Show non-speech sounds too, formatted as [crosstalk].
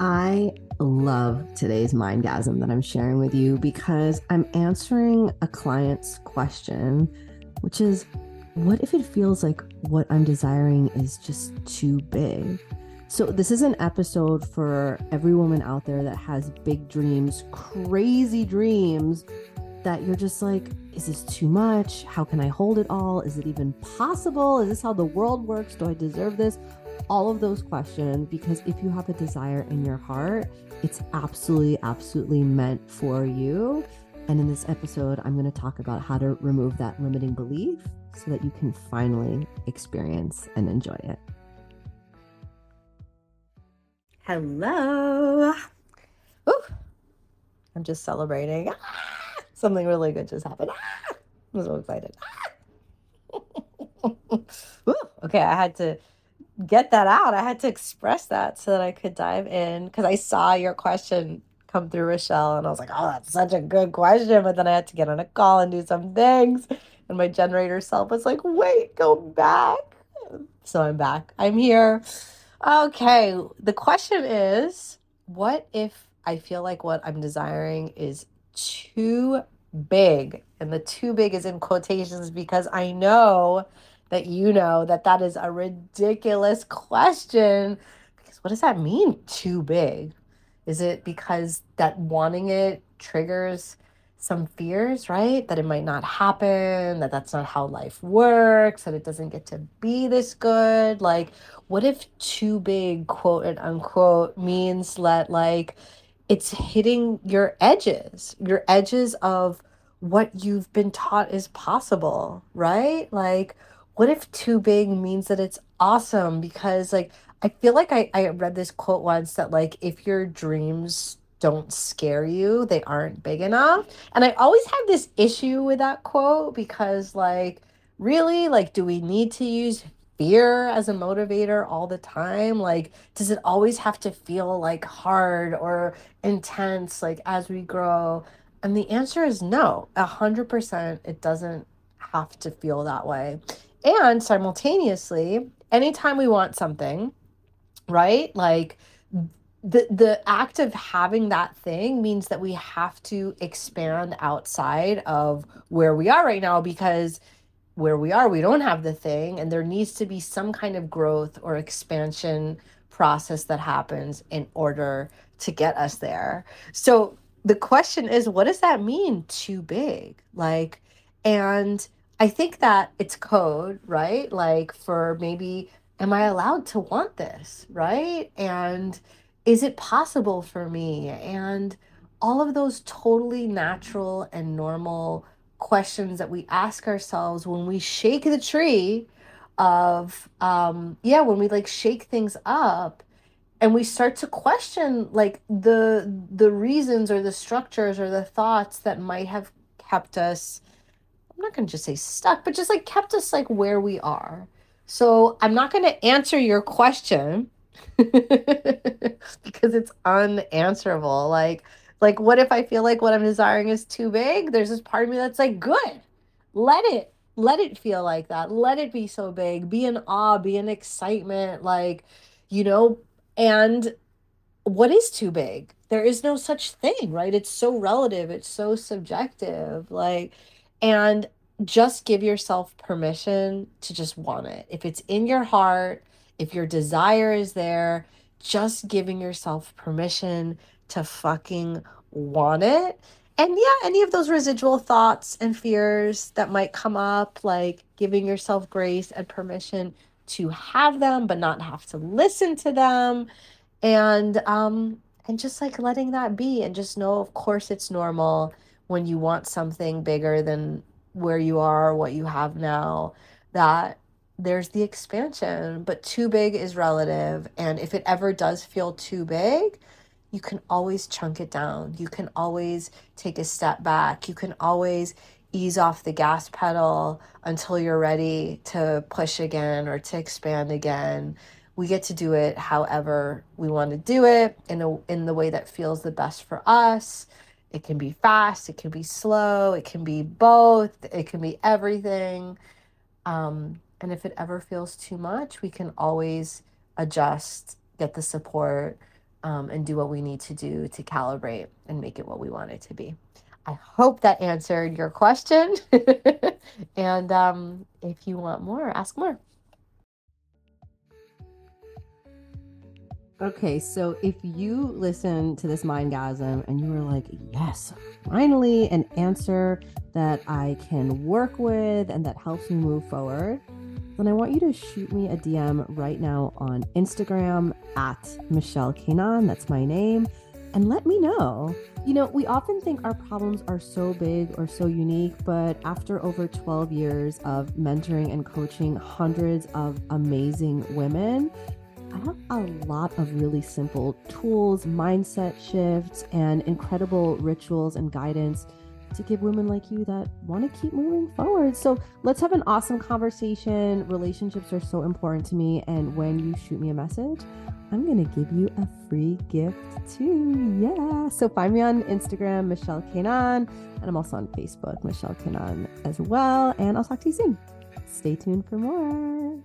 I love today's mindgasm that I'm sharing with you because I'm answering a client's question, which is what if it feels like what I'm desiring is just too big? So, this is an episode for every woman out there that has big dreams, crazy dreams that you're just like, is this too much? How can I hold it all? Is it even possible? Is this how the world works? Do I deserve this? All of those questions because if you have a desire in your heart, it's absolutely, absolutely meant for you. And in this episode, I'm going to talk about how to remove that limiting belief so that you can finally experience and enjoy it. Hello. Ooh, I'm just celebrating. Ah, something really good just happened. Ah, I'm so excited. Ah. [laughs] Ooh, okay, I had to get that out. I had to express that so that I could dive in because I saw your question come through, Rochelle, and I was like, oh, that's such a good question. But then I had to get on a call and do some things. And my generator self was like, wait, go back. So I'm back. I'm here. Okay. The question is what if I feel like what I'm desiring is too big? And the too big is in quotations because I know that you know that that is a ridiculous question. Because what does that mean too big? Is it because that wanting it triggers some fears right? That it might not happen that that's not how life works that it doesn't get to be this good? Like what if too big quote and unquote means that like it's hitting your edges your edges of what you've been taught is possible right? Like what if too big means that it's awesome? Because like I feel like I, I read this quote once that like if your dreams don't scare you, they aren't big enough. And I always have this issue with that quote because like really like do we need to use fear as a motivator all the time? Like, does it always have to feel like hard or intense, like as we grow? And the answer is no, a hundred percent. It doesn't have to feel that way. And simultaneously, anytime we want something, right? Like the the act of having that thing means that we have to expand outside of where we are right now because where we are we don't have the thing and there needs to be some kind of growth or expansion process that happens in order to get us there. So the question is what does that mean too big? Like and I think that it's code, right? Like for maybe, am I allowed to want this, right? And is it possible for me? And all of those totally natural and normal questions that we ask ourselves when we shake the tree of um yeah when we like shake things up and we start to question like the the reasons or the structures or the thoughts that might have kept us I'm not going to just say stuck, but just like kept us like where we are. So I'm not going to answer your question [laughs] because it's unanswerable. Like, like what if I feel like what I'm desiring is too big? There's this part of me that's like, good, let it, let it feel like that. Let it be so big. Be in awe, be in excitement, like, you know, and what is too big? There is no such thing, right? It's so relative, it's so subjective. Like, and just give yourself permission to just want it. If it's in your heart, if your desire is there, just giving yourself permission to fucking want it. And yeah, any of those residual thoughts and fears that might come up, like giving yourself grace and permission to have them, but not have to listen to them. And um, and just like letting that be and just know, of course, it's normal when you want something bigger than where you are, what you have now, that there's the expansion, but too big is relative. And if it ever does feel too big, you can always chunk it down. You can always take a step back. You can always ease off the gas pedal until you're ready to push again or to expand again. We get to do it however we want to do it in a in the way that feels the best for us. It can be fast, it can be slow, it can be both, it can be everything. Um, and if it ever feels too much, we can always adjust, get the support, um, and do what we need to do to calibrate and make it what we want it to be. I hope that answered your question. [laughs] and um, if you want more, ask more. Okay, so if you listen to this mindgasm and you were like, yes, finally an answer that I can work with and that helps me move forward, then I want you to shoot me a DM right now on Instagram at Michelle Keinan. That's my name. And let me know. You know, we often think our problems are so big or so unique, but after over 12 years of mentoring and coaching hundreds of amazing women, I have a lot of really simple tools, mindset shifts, and incredible rituals and guidance to give women like you that want to keep moving forward. So let's have an awesome conversation. Relationships are so important to me. And when you shoot me a message, I'm going to give you a free gift too. Yeah. So find me on Instagram, Michelle Keinan. And I'm also on Facebook, Michelle Keinan as well. And I'll talk to you soon. Stay tuned for more.